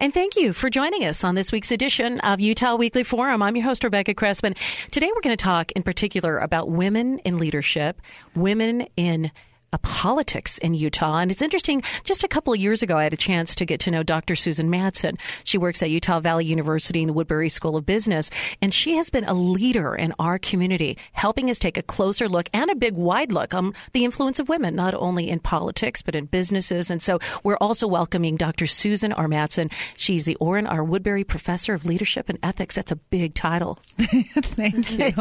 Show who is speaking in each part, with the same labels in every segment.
Speaker 1: And thank you for joining us on this week's edition of Utah Weekly Forum. I'm your host, Rebecca Crespin. Today we're going to talk in particular about women in leadership, women in politics in Utah. And it's interesting, just a couple of years ago, I had a chance to get to know Dr. Susan Madsen. She works at Utah Valley University in the Woodbury School of Business, and she has been a leader in our community, helping us take a closer look and a big wide look on the influence of women, not only in politics, but in businesses. And so we're also welcoming Dr. Susan R. Madsen. She's the Orrin R. Woodbury Professor of Leadership and Ethics. That's a big title.
Speaker 2: thank you.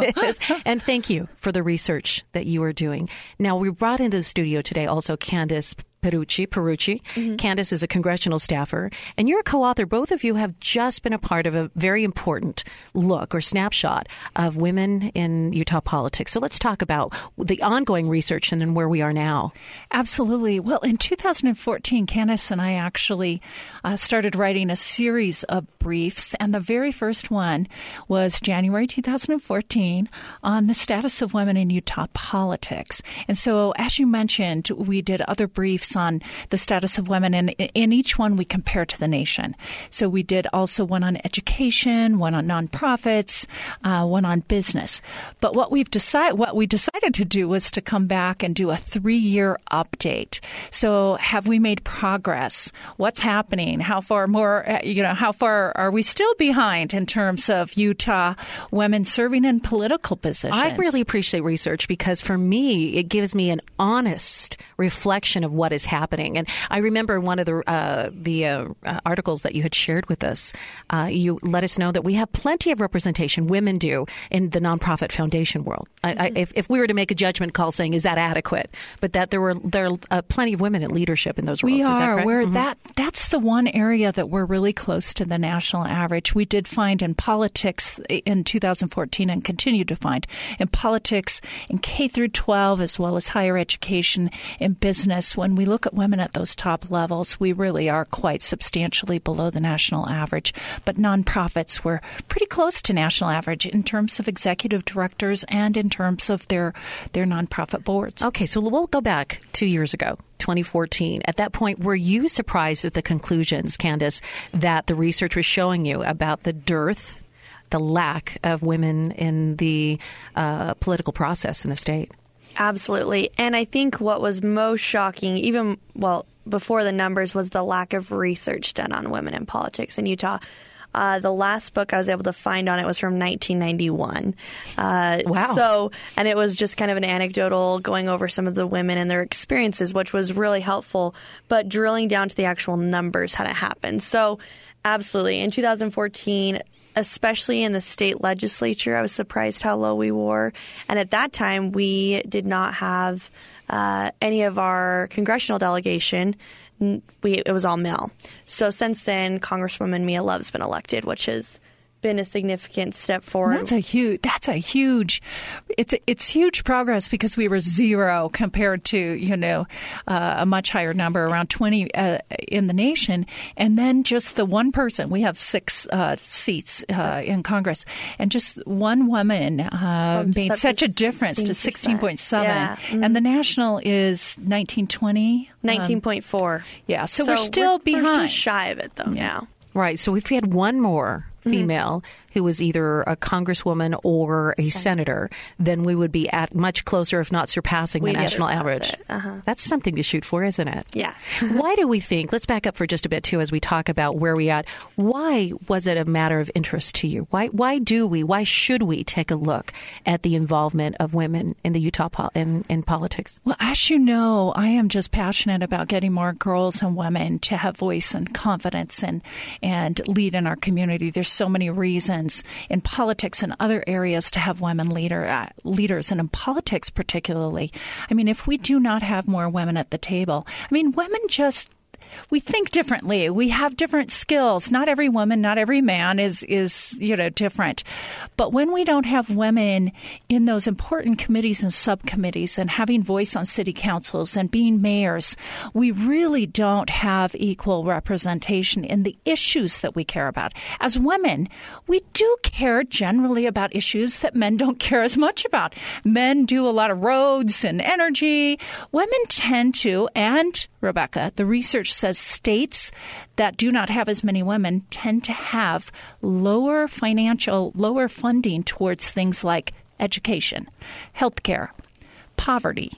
Speaker 1: and thank you for the research that you are doing. Now, we brought in the studio today. Also Candace Pierucci. Pierucci. Mm-hmm. Candace is a congressional staffer, and you're a co-author. Both of you have just been a part of a very important look or snapshot of women in Utah politics. So let's talk about the ongoing research and then where we are now.
Speaker 2: Absolutely. Well, in 2014, Candace and I actually uh, started writing a series of briefs, and the very first one was January 2014 on the status of women in Utah politics. And so, as you mentioned, we did other briefs on the status of women, and in each one we compare to the nation. So we did also one on education, one on nonprofits, uh, one on business. But what we've decided, what we decided to do was to come back and do a three-year update. So have we made progress? What's happening? How far more? Uh, you know, how far are we still behind in terms of Utah women serving in political positions?
Speaker 1: I really appreciate research because for me, it gives me an honest reflection of what is happening. And I remember one of the uh, the uh, articles that you had shared with us. Uh, you let us know that we have plenty of representation. Women do in the nonprofit foundation world. Mm-hmm. I, I, if, if we were to make a judgment call saying is that adequate, but that there were there are uh, plenty of women in leadership in those roles.
Speaker 2: We are. Where
Speaker 1: mm-hmm.
Speaker 2: that that's the one area that we're really close to the national average. We did find in politics in 2014 and continue to find in politics in K through 12 as well as higher education in business when we look at women at those top levels, we really are quite substantially below the national average. But nonprofits were pretty close to national average in terms of executive directors and in terms of their their nonprofit boards.
Speaker 1: Okay, so we'll go back two years ago. 2014. At that point, were you surprised at the conclusions, Candace, that the research was showing you about the dearth, the lack of women in the uh, political process in the state?
Speaker 3: Absolutely. And I think what was most shocking, even, well, before the numbers, was the lack of research done on women in politics in Utah. Uh, the last book I was able to find on it was from 1991. Uh,
Speaker 1: wow.
Speaker 3: So, and it was just kind of an anecdotal going over some of the women and their experiences, which was really helpful, but drilling down to the actual numbers had it happened. So, absolutely. In 2014, especially in the state legislature. I was surprised how low we were. And at that time, we did not have uh, any of our congressional delegation. We, it was all male. So since then, Congresswoman Mia Love's been elected, which is been a significant step forward.
Speaker 2: That's a huge. That's a huge. It's it's huge progress because we were zero compared to you know uh, a much higher number, around twenty uh, in the nation, and then just the one person. We have six uh, seats uh, in Congress, and just one woman uh, oh, made such a difference 16%. to sixteen point seven, yeah. mm-hmm. and the national is nineteen twenty.
Speaker 3: Nineteen point four. Um,
Speaker 2: yeah, so, so, we're still
Speaker 3: we're,
Speaker 2: behind.
Speaker 3: We're just shy of it though yeah. now.
Speaker 1: Right. So if we had one more female. Who was either a congresswoman or a senator, then we would be at much closer, if not surpassing, we the national average. Uh-huh. That's something to shoot for, isn't it?
Speaker 3: Yeah.
Speaker 1: Why do we think? Let's back up for just a bit too, as we talk about where we at. Why was it a matter of interest to you? Why? Why do we? Why should we take a look at the involvement of women in the Utah po- in, in politics?
Speaker 2: Well, as you know, I am just passionate about getting more girls and women to have voice and confidence and and lead in our community. There's so many reasons in politics and other areas to have women leader uh, leaders, and in politics particularly. I mean, if we do not have more women at the table, I mean, women just we think differently. We have different skills. Not every woman, not every man is is you know different. But when we don't have women in those important committees and subcommittees and having voice on city councils and being mayors, we really don't have equal representation in the issues that we care about. As women, we do care generally about issues that men don't care as much about. Men do a lot of roads and energy. Women tend to, and Rebecca, the research says states that do not have as many women tend to have lower financial, lower funding towards things like education, healthcare, poverty,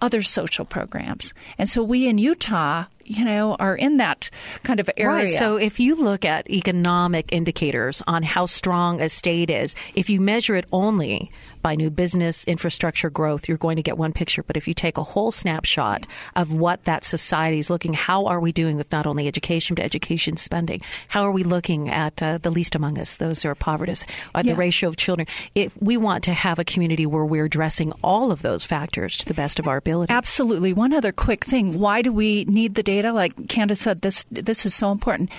Speaker 2: other social programs. And so we in Utah you know, are in that kind of area.
Speaker 1: Right. So if you look at economic indicators on how strong a state is, if you measure it only by new business infrastructure growth, you're going to get one picture. But if you take a whole snapshot of what that society is looking, how are we doing with not only education but education spending? How are we looking at uh, the least among us, those who are poverty, uh, the ratio of children? If we want to have a community where we're addressing all of those factors to the best of our ability.
Speaker 2: Absolutely. One other quick thing: Why do we need the data? data, like Candace said, this this is so important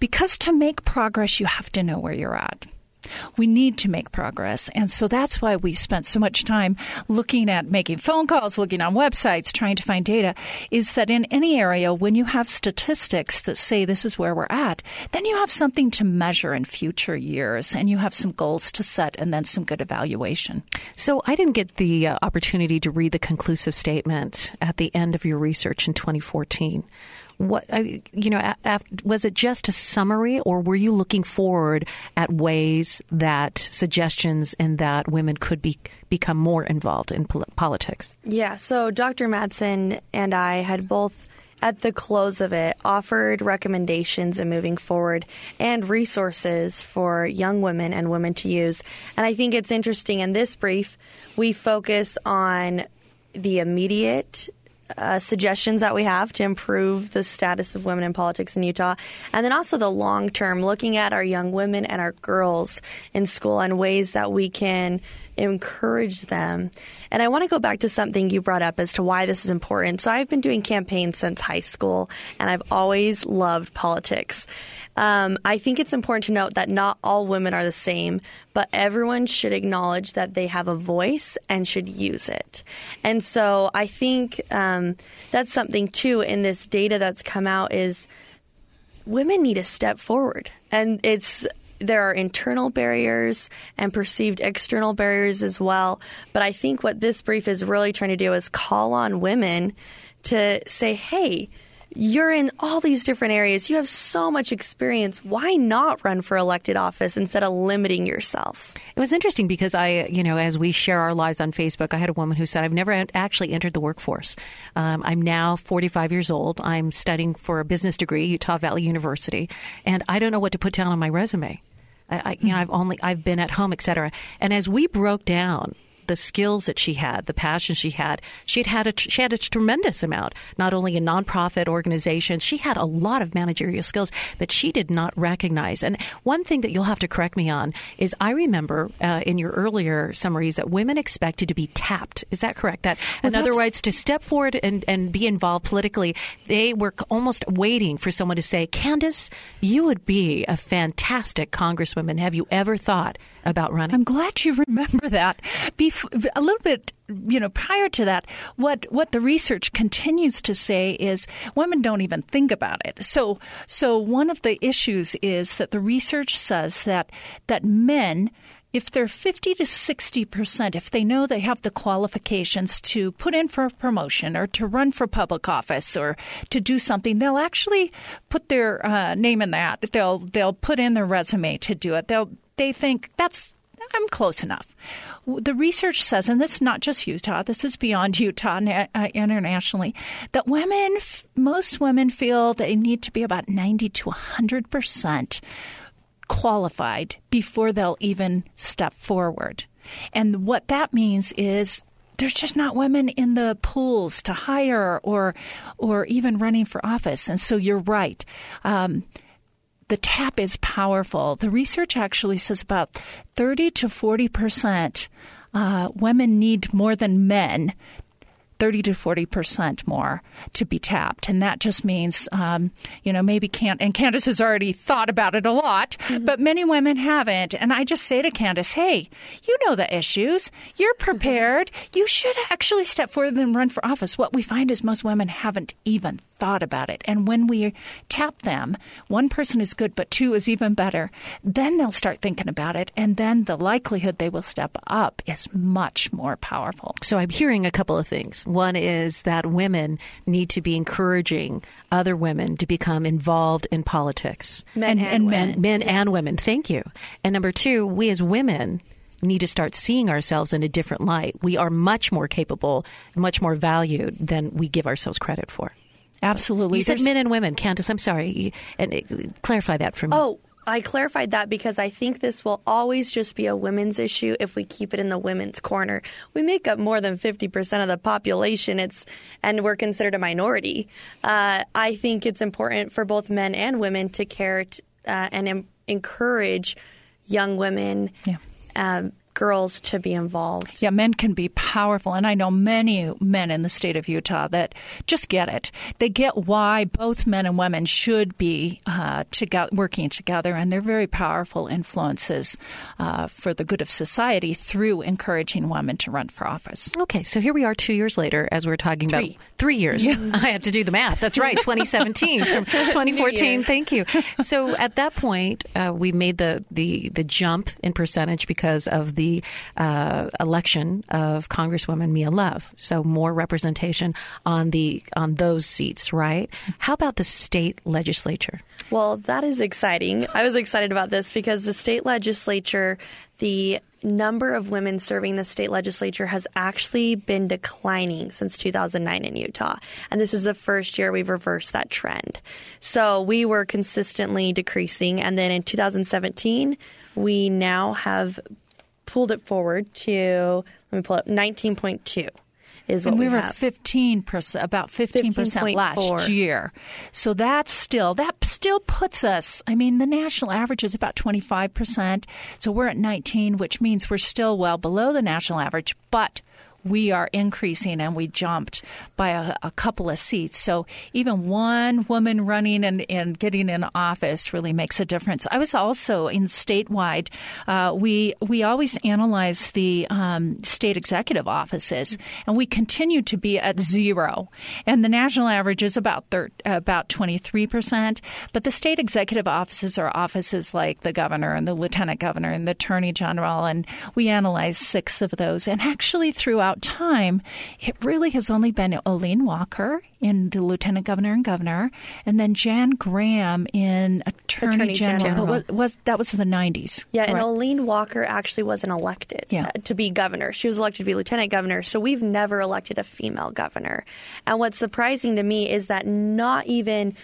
Speaker 2: because to make progress, you have to know where you're at. We need to make progress. And so that's why we spent so much time looking at making phone calls, looking on websites, trying to find data. Is that in any area, when you have statistics that say this is where we're at, then you have something to measure in future years and you have some goals to set and then some good evaluation.
Speaker 1: So I didn't get the uh, opportunity to read the conclusive statement at the end of your research in 2014 what uh, you know was it just a summary or were you looking forward at ways that suggestions and that women could be become more involved in politics?
Speaker 3: Yeah so dr madsen and i had both at the close of it offered recommendations in moving forward and resources for young women and women to use. And i think it's interesting in this brief we focus on the immediate uh, suggestions that we have to improve the status of women in politics in Utah. And then also the long term, looking at our young women and our girls in school and ways that we can encourage them. And I want to go back to something you brought up as to why this is important. So I've been doing campaigns since high school, and I've always loved politics. Um, I think it's important to note that not all women are the same, but everyone should acknowledge that they have a voice and should use it. And so I think um, that's something too in this data that's come out is women need to step forward, and it's there are internal barriers and perceived external barriers as well. But I think what this brief is really trying to do is call on women to say, hey, you're in all these different areas. You have so much experience. Why not run for elected office instead of limiting yourself?
Speaker 1: It was interesting because I, you know, as we share our lives on Facebook, I had a woman who said, I've never actually entered the workforce. Um, I'm now 45 years old. I'm studying for a business degree, Utah Valley University, and I don't know what to put down on my resume. I, you know, I've only I've been at home, etc. And as we broke down the skills that she had, the passion she had. She had had a, she had a tremendous amount, not only in nonprofit organizations. She had a lot of managerial skills that she did not recognize. And one thing that you'll have to correct me on is I remember uh, in your earlier summaries that women expected to be tapped. Is that correct? That well, in other words, to step forward and, and be involved politically, they were almost waiting for someone to say, Candace, you would be a fantastic congresswoman. Have you ever thought about running?
Speaker 2: I'm glad you remember that. Before a little bit you know prior to that what what the research continues to say is women don't even think about it so so one of the issues is that the research says that that men if they're 50 to 60%, if they know they have the qualifications to put in for a promotion or to run for public office or to do something, they'll actually put their uh, name in that. They'll they'll put in their resume to do it. They'll they think that's I'm close enough. The research says, and this is not just Utah, this is beyond Utah uh, internationally, that women, most women feel they need to be about 90 to 100 percent qualified before they'll even step forward. And what that means is there's just not women in the pools to hire or or even running for office. And so you're right. Um, the tap is powerful. The research actually says about 30 to 40 percent uh, women need more than men 30 to 40 percent more to be tapped, and that just means, um, you know, maybe can't. And Candace has already thought about it a lot, mm-hmm. but many women haven't. And I just say to Candace, "Hey, you know the issues. You're prepared. You should actually step forward and run for office." What we find is most women haven't even thought about it. And when we tap them, one person is good, but two is even better, then they'll start thinking about it. And then the likelihood they will step up is much more powerful.
Speaker 1: So I'm hearing a couple of things. One is that women need to be encouraging other women to become involved in politics.
Speaker 3: Men and, and, and
Speaker 1: men. Men and women. Thank you. And number two, we as women need to start seeing ourselves in a different light. We are much more capable, much more valued than we give ourselves credit for.
Speaker 2: Absolutely.
Speaker 1: You said men and women, Candace. I'm sorry, and uh, clarify that for me.
Speaker 3: Oh, I clarified that because I think this will always just be a women's issue if we keep it in the women's corner. We make up more than 50% of the population. It's and we're considered a minority. Uh, I think it's important for both men and women to care t- uh, and em- encourage young women. Yeah. Um, girls to be involved.
Speaker 2: Yeah, men can be powerful. And I know many men in the state of Utah that just get it. They get why both men and women should be uh, together, working together. And they're very powerful influences uh, for the good of society through encouraging women to run for office.
Speaker 1: Okay, so here we are two years later as we're talking
Speaker 2: three.
Speaker 1: about three years. Yeah. I have to do the math. That's right, 2017 from 2014. Thank you. So at that point, uh, we made the, the, the jump in percentage because of the the uh, election of Congresswoman Mia Love. So more representation on the on those seats, right? How about the state legislature?
Speaker 3: Well, that is exciting. I was excited about this because the state legislature, the number of women serving the state legislature has actually been declining since 2009 in Utah. And this is the first year we've reversed that trend. So we were consistently decreasing. And then in 2017, we now have pulled it forward to let me pull up 19.2 is what
Speaker 2: and we,
Speaker 3: we
Speaker 2: were
Speaker 3: have.
Speaker 2: 15% about 15%, last year. So that's still that still puts us I mean the national average is about 25%. So we're at 19 which means we're still well below the national average, but we are increasing and we jumped by a, a, couple of seats. So even one woman running and, and getting in office really makes a difference. I was also in statewide. Uh, we we always analyze the um, state executive offices, and we continue to be at zero. And the national average is about thir- about twenty three percent. But the state executive offices are offices like the governor and the lieutenant governor and the attorney general, and we analyze six of those. And actually, throughout throughout time, it really has only been Olene Walker in the lieutenant governor and governor, and then Jan Graham in attorney,
Speaker 3: attorney general. general.
Speaker 2: Was, was, that was in the nineties?
Speaker 3: Yeah, and Olene Walker actually wasn't elected yeah. Uh, to be governor. She was elected to be lieutenant governor. So we've never elected a female governor. And what's surprising to me is that not even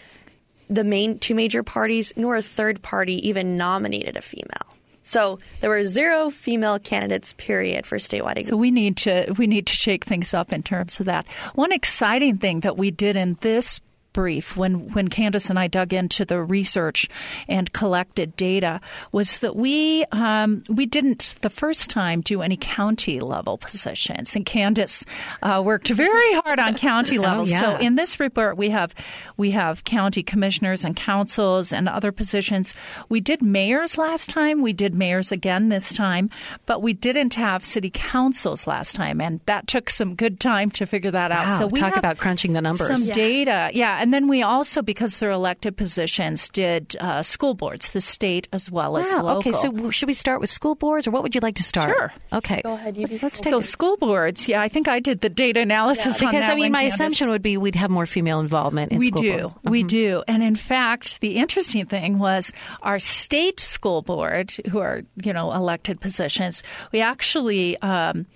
Speaker 3: the main two major parties nor a third party even nominated a female. So there were zero female candidates, period, for statewide.
Speaker 2: So we need to we need to shake things up in terms of that. One exciting thing that we did in this brief when when Candace and I dug into the research and collected data was that we um, we didn't the first time do any county level positions and Candace uh, worked very hard on county level.
Speaker 1: Oh, yeah.
Speaker 2: So in this report we have we have county commissioners and councils and other positions. We did mayors last time. We did mayors again this time, but we didn't have city councils last time, and that took some good time to figure that out.
Speaker 1: Wow,
Speaker 2: so we
Speaker 1: talk about crunching the numbers.
Speaker 2: Some
Speaker 1: yeah.
Speaker 2: data, yeah and then we also, because they're elected positions, did uh, school boards, the state as well as local.
Speaker 1: Okay, so should we start with school boards, or what would you like to start?
Speaker 2: Sure.
Speaker 1: Okay.
Speaker 3: Go ahead. You
Speaker 2: Let's take so school boards. Yeah, I think I did the data analysis
Speaker 1: yeah. because
Speaker 2: I
Speaker 1: mean, my
Speaker 2: Candace.
Speaker 1: assumption would be we'd have more female involvement in
Speaker 2: we
Speaker 1: school
Speaker 2: do.
Speaker 1: boards.
Speaker 2: We
Speaker 1: mm-hmm.
Speaker 2: do. And in fact, the interesting thing was our state school board, who are you know elected positions, we actually. Um,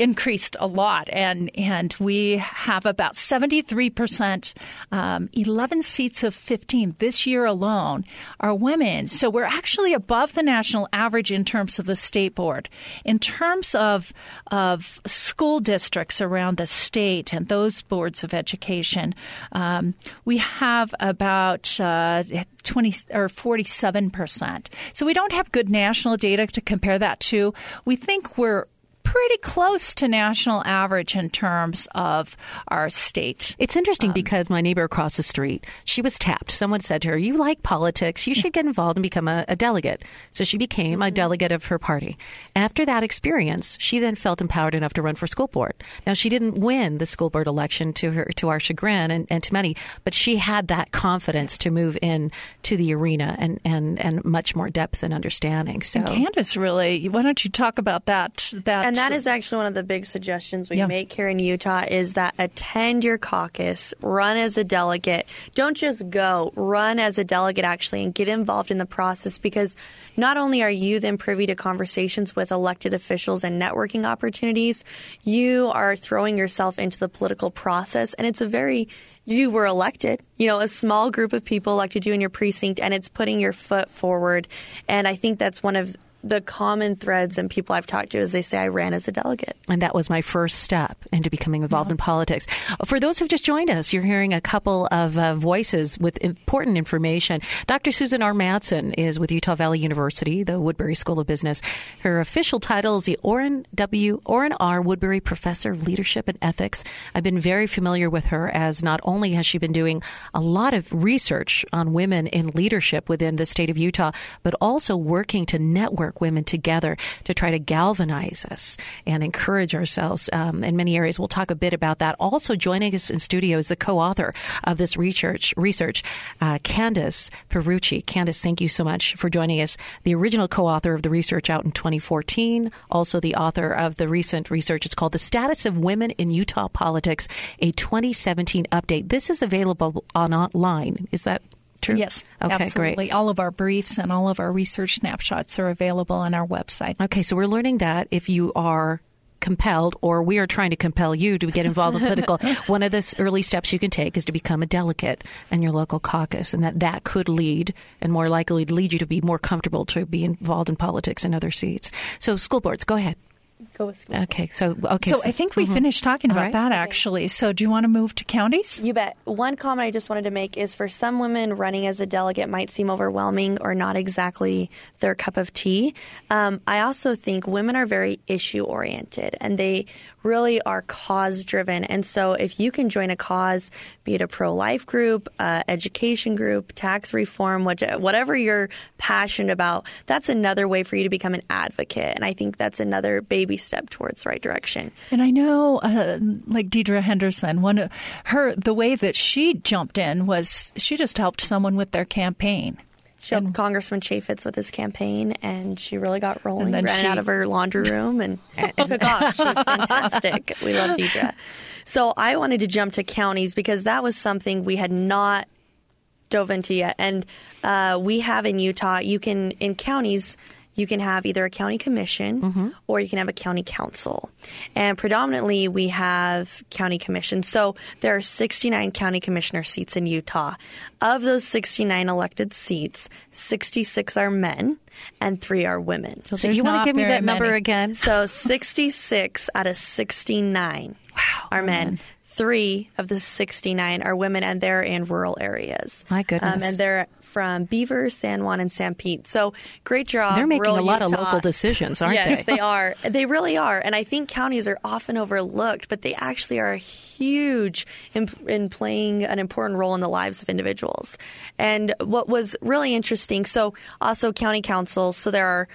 Speaker 2: increased a lot, and and we have about seventy three percent, um, eleven seats of fifteen this year alone are women. So we're actually above the national average in terms of the state board. In terms of of school districts around the state and those boards of education, um, we have about uh, 20 or 47 percent. So we don't have good national data to compare that to. We think we're pretty close to national average in terms of our state.
Speaker 1: It's interesting um, because my neighbor across the street, she was tapped. Someone said to her, "You like politics? You should get involved and become a, a delegate." So she became mm-hmm. a delegate of her party. After that experience, she then felt empowered enough to run for school board. Now she didn't win the school board election to her to our chagrin and, and to many, but she had that confidence to move in to the arena and and and much more depth and understanding. So
Speaker 2: and Candace, really, why don't you talk about that? That
Speaker 3: and that is actually one of the big suggestions we yeah. make here in Utah is that attend your caucus, run as a delegate. Don't just go, run as a delegate actually, and get involved in the process because not only are you then privy to conversations with elected officials and networking opportunities, you are throwing yourself into the political process, and it's a very you were elected. You know, a small group of people elected you in your precinct, and it's putting your foot forward. And I think that's one of the common threads and people I've talked to is they say I ran as a delegate.
Speaker 1: And that was my first step into becoming involved yeah. in politics. For those who've just joined us, you're hearing a couple of uh, voices with important information. Dr. Susan R. Madsen is with Utah Valley University, the Woodbury School of Business. Her official title is the Orrin W. Orrin R. Woodbury Professor of Leadership and Ethics. I've been very familiar with her as not only has she been doing a lot of research on women in leadership within the state of Utah, but also working to network women together to try to galvanize us and encourage ourselves um, in many areas. We'll talk a bit about that. Also joining us in studio is the co-author of this research, research uh, Candace Pierucci. Candace, thank you so much for joining us. The original co-author of the research out in 2014, also the author of the recent research. It's called The Status of Women in Utah Politics, a 2017 update. This is available on online. Is that True.
Speaker 2: Yes.
Speaker 1: Okay,
Speaker 2: absolutely.
Speaker 1: great.
Speaker 2: All of our briefs and all of our research snapshots are available on our website.
Speaker 1: Okay, so we're learning that if you are compelled or we are trying to compel you to get involved in political one of the early steps you can take is to become a delegate in your local caucus and that that could lead and more likely lead you to be more comfortable to be involved in politics in other seats so school boards go ahead
Speaker 3: go with school.
Speaker 1: Okay, so okay,
Speaker 2: so, so I think we mm-hmm. finished talking about right. that actually. So do you want to move to counties?
Speaker 3: You bet. One comment I just wanted to make is for some women, running as a delegate might seem overwhelming or not exactly their cup of tea. Um, I also think women are very issue oriented and they really are cause driven. And so if you can join a cause, be it a pro life group, uh, education group, tax reform, which, whatever you're passionate about, that's another way for you to become an advocate. And I think that's another baby step towards the right direction.
Speaker 2: And I know, uh, like Deidre Henderson, one of her, the way that she jumped in was she just helped someone with their campaign.
Speaker 3: She helped Congressman Chaffetz with his campaign, and she really got rolling. And ran she, out of her laundry room, and oh my gosh, she's fantastic. We love Deidre. So I wanted to jump to counties because that was something we had not dove into yet, and uh, we have in Utah. You can in counties you can have either a county commission mm-hmm. or you can have a county council. And predominantly we have county commission. So there are 69 county commissioner seats in Utah. Of those 69 elected seats, 66 are men and three are women.
Speaker 1: So, so you want to give me that many. number again?
Speaker 3: So 66 out of 69 wow, are men. men three of the 69 are women and they're in rural areas.
Speaker 1: My goodness. Um,
Speaker 3: and they're from Beaver, San Juan, and Sanpete. So great job.
Speaker 1: They're making
Speaker 3: a
Speaker 1: lot
Speaker 3: Utah.
Speaker 1: of local decisions, aren't
Speaker 3: yes,
Speaker 1: they?
Speaker 3: Yes, they are. They really are. And I think counties are often overlooked, but they actually are huge in, in playing an important role in the lives of individuals. And what was really interesting, so also county councils, so there are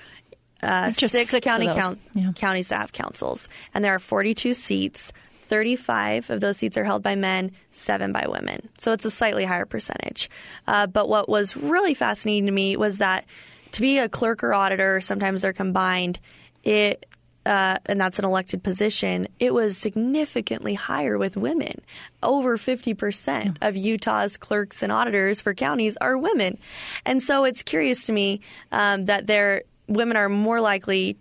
Speaker 3: uh, six,
Speaker 2: six,
Speaker 3: county
Speaker 2: count, yeah.
Speaker 3: county staff councils, and there are 42 seats. 35 of those seats are held by men, seven by women. So it's a slightly higher percentage. Uh, but what was really fascinating to me was that to be a clerk or auditor, sometimes they're combined, it uh, and that's an elected position, it was significantly higher with women. Over 50% of Utah's clerks and auditors for counties are women. And so it's curious to me um, that there women are more likely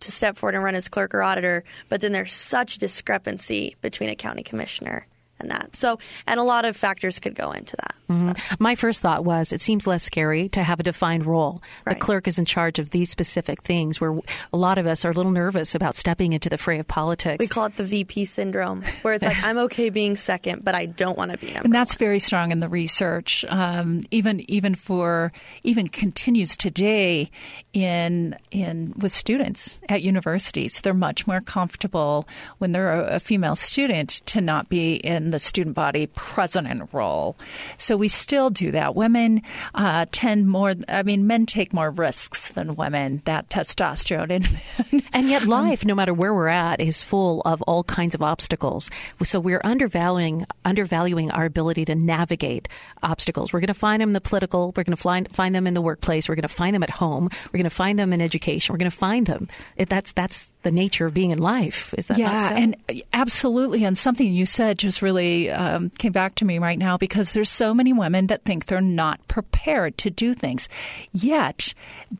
Speaker 3: to step forward and run as clerk or auditor, but then there's such a discrepancy between a county commissioner and that. So, and a lot of factors could go into that.
Speaker 1: Mm-hmm. My first thought was it seems less scary to have a defined role.
Speaker 3: Right.
Speaker 1: The clerk is in charge of these specific things where a lot of us are a little nervous about stepping into the fray of politics.
Speaker 3: We call it the VP syndrome, where it's like, I'm okay being second, but I don't want to be number
Speaker 2: and that's
Speaker 3: one.
Speaker 2: very strong in the research. Um, even even for even continues today in in with students at universities. They're much more comfortable when they're a, a female student to not be in the student body president role. So we still do that. Women uh, tend more. I mean, men take more risks than women. That testosterone and
Speaker 1: And yet, life, no matter where we're at, is full of all kinds of obstacles. So we're undervaluing undervaluing our ability to navigate obstacles. We're going to find them in the political. We're going to find find them in the workplace. We're going to find them at home. We're going to find them in education. We're going to find them. It, that's that's the nature of being in life. Is that
Speaker 2: yeah,
Speaker 1: so?
Speaker 2: and absolutely. And something you said just really um, came back to me right now because there's so many women that think they're not prepared to do things, yet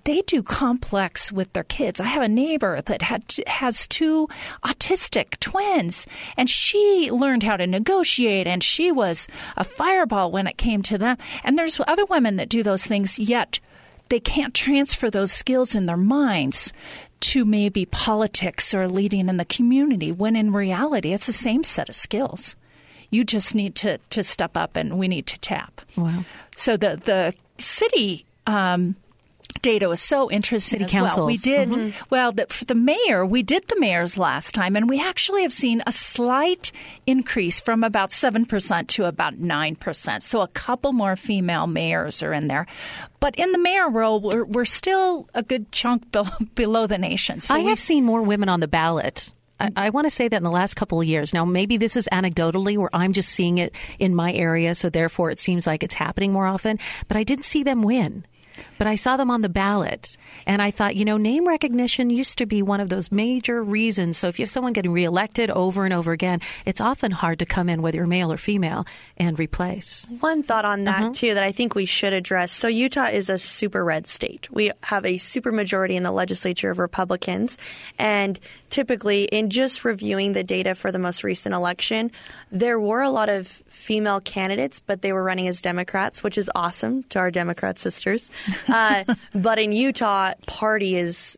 Speaker 2: they do complex with their kids. I have a neighbor that had has two autistic twins, and she learned how to negotiate, and she was a fireball when it came to them. And there's other women that do those things, yet they can't transfer those skills in their minds to maybe politics or leading in the community when in reality it's the same set of skills. You just need to, to step up and we need to tap.
Speaker 1: Wow.
Speaker 2: So the the city um, data was so interesting.
Speaker 1: City
Speaker 2: as well. We did mm-hmm. well the, for the mayor. We did the mayor's last time, and we actually have seen a slight increase from about seven percent to about nine percent. So a couple more female mayors are in there, but in the mayor role, we're, we're still a good chunk below, below the nation. So
Speaker 1: I have seen more women on the ballot. I, I want to say that in the last couple of years. Now, maybe this is anecdotally where I'm just seeing it in my area, so therefore it seems like it's happening more often. But I didn't see them win. But I saw them on the ballot, and I thought, you know, name recognition used to be one of those major reasons. So if you have someone getting reelected over and over again, it's often hard to come in, whether you're male or female, and replace.
Speaker 3: One thought on that mm-hmm. too that I think we should address. So Utah is a super red state. We have a super majority in the legislature of Republicans, and typically in just reviewing the data for the most recent election, there were a lot of female candidates, but they were running as Democrats, which is awesome to our Democrat sisters. Uh, but in Utah, party is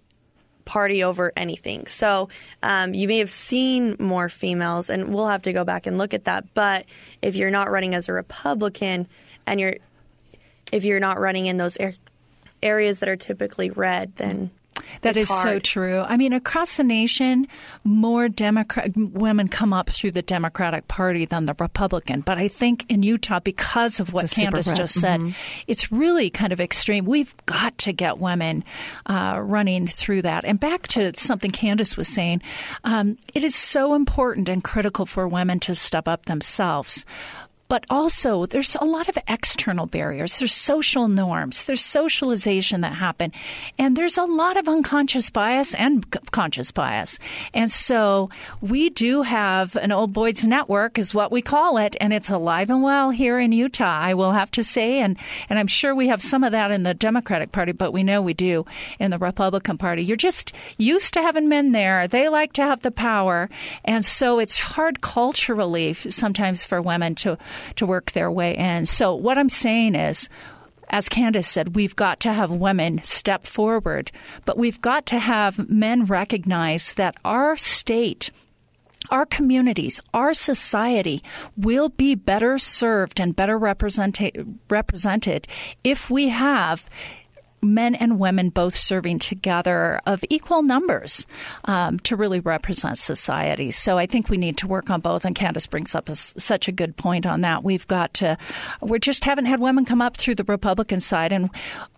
Speaker 3: party over anything. So um, you may have seen more females, and we'll have to go back and look at that. But if you're not running as a Republican, and you're if you're not running in those ar- areas that are typically red, then
Speaker 2: That
Speaker 3: it's
Speaker 2: is so true. I mean, across the nation, more Democrat women come up through the Democratic Party than the Republican. But I think in Utah, because of what
Speaker 1: It's a super
Speaker 2: Candace just said, it's really kind of extreme. We've got to get women uh, running through that. And back to something Candace was saying, um, it is so important and critical for women to step up themselves. But also, there's a lot of external barriers. There's social norms. There's socialization that happen. And there's a lot of unconscious bias and c- conscious bias. And so we do have an old boys network is what we call it. And it's alive and well here in Utah, I will have to say. And, and I'm sure we have some of that in the Democratic Party, but we know we do in the Republican Party. You're just used to having men there. They like to have the power. And so it's hard culturally sometimes for women to, to work their way in. So what I'm saying is, as Candace said, we've got to have women step forward, but we've got to have men recognize that our state our communities, our society will be better served and better represented if we have men and women both serving together of equal numbers um, to really represent society. So I think we need to work on both. And Candace brings up a, such a good point on that. We've got to, we just haven't had women come up through the Republican side. And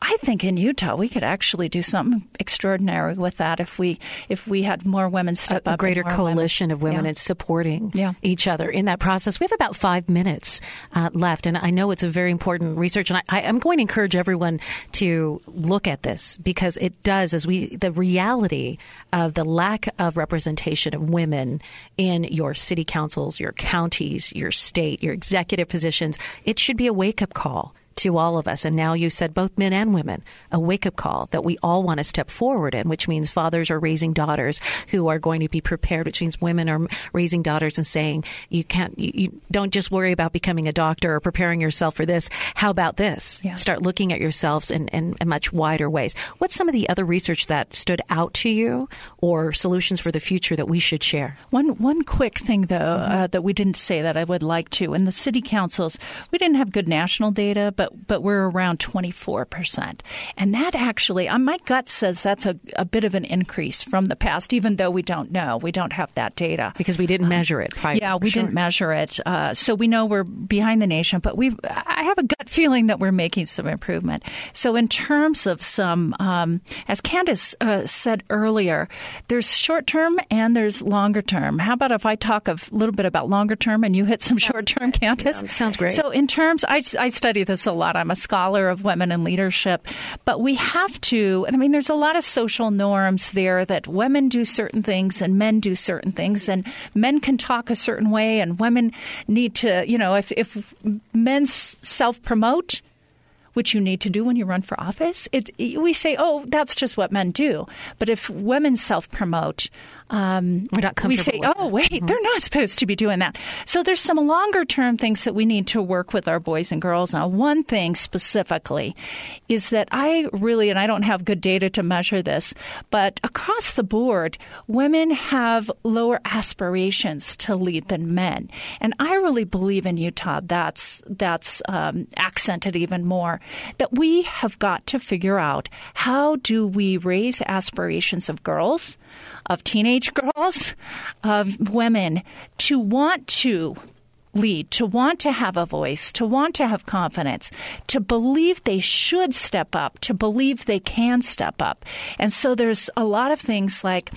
Speaker 2: I think in Utah, we could actually do something extraordinary with that if we, if we had more women step
Speaker 1: a,
Speaker 2: up.
Speaker 1: a greater
Speaker 2: more women-
Speaker 1: coalition of women
Speaker 2: Yeah.
Speaker 1: and supporting
Speaker 2: Yeah.
Speaker 1: each other in that process. We have about five minutes uh, left, and I know it's a very important research, and I, I am going to encourage everyone to look at this because it does, as we the reality of the lack of representation of women in your city councils, your counties, your state, your executive positions. It should be a wake up call to all of us. And now you said both men and women, a wake up call that we all want to step forward in, which means fathers are raising daughters who are going to be prepared, which means women are raising daughters and saying, you can't, you, you don't just worry about becoming a doctor or preparing yourself for this. How about this?
Speaker 2: Yeah.
Speaker 1: Start looking at yourselves in, in, in much wider ways. What's some of the other research that stood out to you or solutions for the future that we should share?
Speaker 2: One one quick thing though uh, that we didn't say that I would like to. In the city councils, we didn't have good national data, but but we're around twenty four percent, and that actually, uh, my gut says that's a, a bit of an increase from the past. Even though we don't know, we don't have that data
Speaker 1: because we didn't measure it. Prior,
Speaker 2: yeah, we
Speaker 1: sure.
Speaker 2: didn't measure it, uh, so we know we're behind the nation. But we, I have a gut feeling that we're making some improvement. So in terms of some, um, as Candace uh, said earlier, there's short term and there's longer term. How about if I talk a little bit about longer term and you hit some short term, Candace?
Speaker 1: Sounds great.
Speaker 2: So in terms, I, I study this a lot. I'm a scholar of women in leadership, but we have to. I mean, there's a lot of social norms there that women do certain things and men do certain things, and men can talk a certain way, and women need to, you know, if if men self promote which you need to do when you run for office. It, we say, oh, that's just what men do. But if women self promote, um,
Speaker 1: We're not comfortable.
Speaker 2: we say, oh, wait, mm-hmm. they're not supposed to be doing that. So there's some longer term things that we need to work with our boys and girls. Now, one thing specifically is that I really, and I don't have good data to measure this, but across the board, women have lower aspirations to lead than men. And I really believe in Utah that's, that's um, accented even more that we have got to figure out how do we raise aspirations of girls, of teenage girls, of women to want to lead, to want to have a voice, to want to have confidence, to believe they should step up, to believe they can step up. And so there's a lot of things like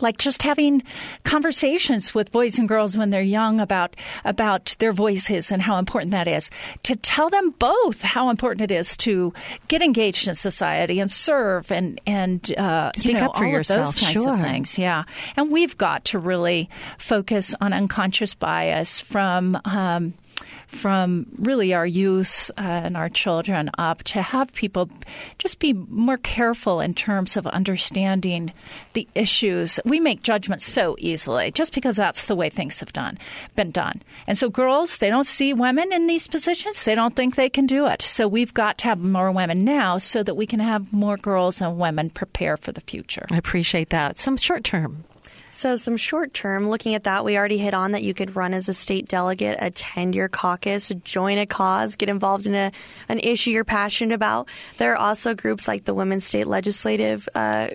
Speaker 2: like just having conversations with boys and girls when they're young about about their voices and how important that is to tell them both how important it is to get engaged in society and serve and and uh,
Speaker 1: speak
Speaker 2: you know,
Speaker 1: up for
Speaker 2: all
Speaker 1: yourself
Speaker 2: of those kinds
Speaker 1: sure.
Speaker 2: of things yeah and we've got to really focus on unconscious bias from um, from really our youth uh, and our children up to have people just be more careful in terms of understanding the issues. We make judgments so easily just because that's the way things have done been done. And so girls, they don't see women in these positions. They don't think they can do it. So we've got to have more women now so that we can have more girls and women prepare for the future.
Speaker 1: I appreciate that. Some short term
Speaker 3: so, some short term, looking at that, we already hit on that you could run as a state delegate, attend your caucus, join a cause, get involved in a, an issue you're passionate about. There are also groups like the Women's State Legislative uh,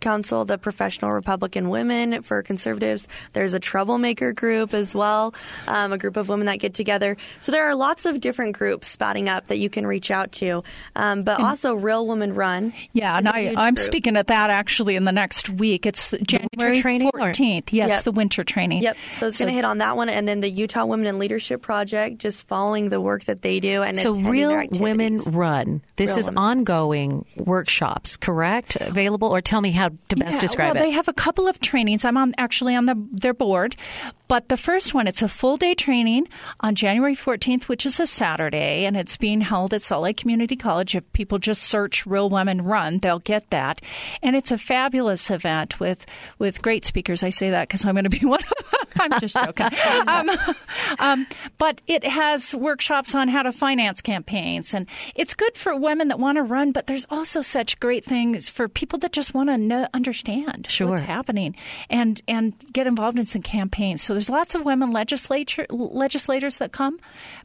Speaker 3: Council, the Professional Republican Women for conservatives. There's a troublemaker group as well, um, a group of women that get together. So there are lots of different groups spouting up that you can reach out to. Um, but also, Real Women Run.
Speaker 2: Yeah, and I, am speaking at that actually in the next week. It's January
Speaker 1: training
Speaker 2: 14th. Or? Yes,
Speaker 3: yep.
Speaker 2: the winter training.
Speaker 3: Yep. So it's so, going to hit on that one, and then the Utah Women in Leadership Project, just following the work that they do and
Speaker 1: so Real Women Run. This
Speaker 3: Real
Speaker 1: is
Speaker 3: women.
Speaker 1: ongoing workshops, correct? Available, or tell me how to best
Speaker 2: yeah,
Speaker 1: describe
Speaker 2: well,
Speaker 1: it.
Speaker 2: They have a couple of trainings. I'm on actually on the, their board, but the first one it's a full day training on January 14th, which is a Saturday, and it's being held at Salt Lake Community College. If people just search "Real Women Run," they'll get that, and it's a fabulous event with with great speakers. I say that because I'm going to be one of them. I'm just joking. um, um, but it has workshops on how to finance campaigns, and it's good for women that want to run. But there's also such great things for people that just want to know, understand
Speaker 1: sure.
Speaker 2: what's happening and and get involved in some campaigns. So there's lots of women legislature legislators that come,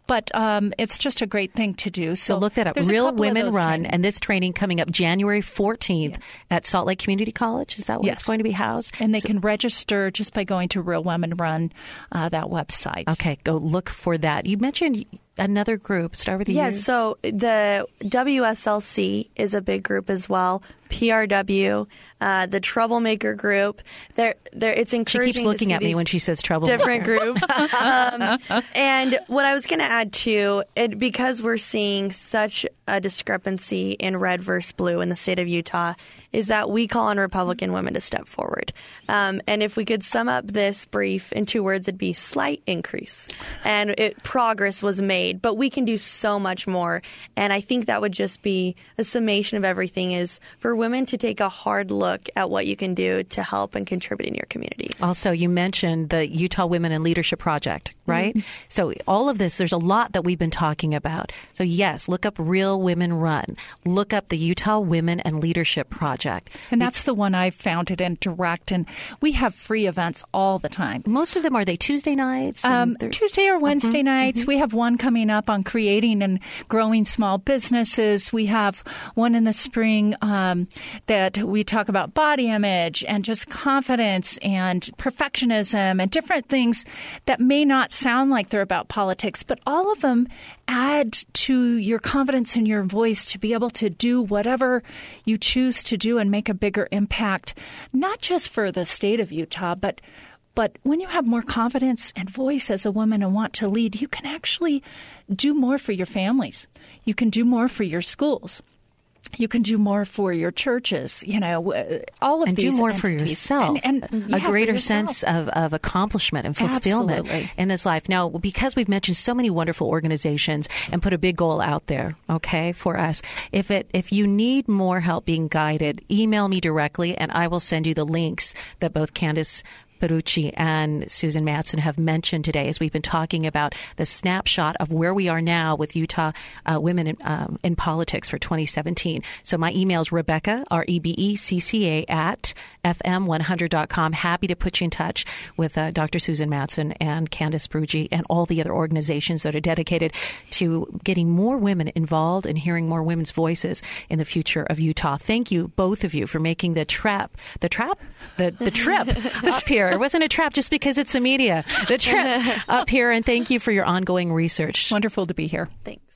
Speaker 2: but um, it's just a great thing to do. So,
Speaker 1: so look that up. Real Women Run,
Speaker 2: trainings.
Speaker 1: and this training coming up January 14th
Speaker 2: Yes.
Speaker 1: at Salt Lake Community College. Is that where
Speaker 2: Yes.
Speaker 1: it's going to be housed?
Speaker 2: and they
Speaker 1: So-
Speaker 2: can register just by going to Real Women Run, uh, that website.
Speaker 1: Okay, go look for that. You mentioned another group. Start with the
Speaker 3: Yeah,
Speaker 1: U.
Speaker 3: so the WSLC is a big group as well. PRW, uh, the Troublemaker group. They're, they're, it's
Speaker 1: She
Speaker 3: encouraging.
Speaker 1: keeps
Speaker 3: to
Speaker 1: looking at me when she says trouble.
Speaker 3: different groups. um, and what I was going to add too, it, because we're seeing such a discrepancy in red versus blue in the state of Utah, is that we call on Republican women to step forward. Um, and if we could sum up this brief in two words, it'd be slight increase. And it, progress was made but we can do so much more. And I think that would just be a summation of everything is for women to take a hard look at what you can do to help and contribute in your community.
Speaker 1: Also, you mentioned the Utah Women in Leadership Project, right?
Speaker 2: Mm-hmm.
Speaker 1: So, all of this, there's a lot that we've been talking about. So, yes, look up Real Women Run. Look up the Utah Women and Leadership Project.
Speaker 2: And that's the one I've founded and direct. And we have free events all the time.
Speaker 1: Most of them are they Tuesday nights?
Speaker 2: Um, Tuesday or Wednesday nights. We have one coming up on creating and growing small businesses. We have one in the spring um, that we talk about body image and just confidence and perfectionism and different things that may not sound like they're about politics, but all of them add to your confidence in your voice to be able to do whatever you choose to do and make a bigger impact, not just for the state of Utah, but but when you have more confidence and voice as a woman and want to lead, you can actually do more for your families. You can do more for your schools. You can do more for your churches, you know, uh, all of these
Speaker 1: and do
Speaker 2: these
Speaker 1: more for yourself.
Speaker 2: And, and yeah,
Speaker 1: a greater sense of, of accomplishment and fulfillment
Speaker 2: Absolutely.
Speaker 1: in this life. Now, because we've mentioned so many wonderful organizations and put a big goal out there, okay, for us. If it if you need more help being guided, email me directly and I will send you the links that both Candace Pierucci and Susan Madsen have mentioned today as we've been talking about the snapshot of where we are now with Utah uh, women in, um, in politics for 2017. So my email is Rebecca, R E B E C C A, at fm100.com. Happy to put you in touch with uh, Dr. Susan Madsen and Candace Pierucci and all the other organizations that are dedicated to getting more women involved and hearing more women's voices in the future of Utah. Thank you, both of you, for making the trap, the trap, the, the trip up here. It wasn't a trap just because it's the media. The trip up here, and thank you for your ongoing research.
Speaker 2: Wonderful to be here.
Speaker 3: Thanks.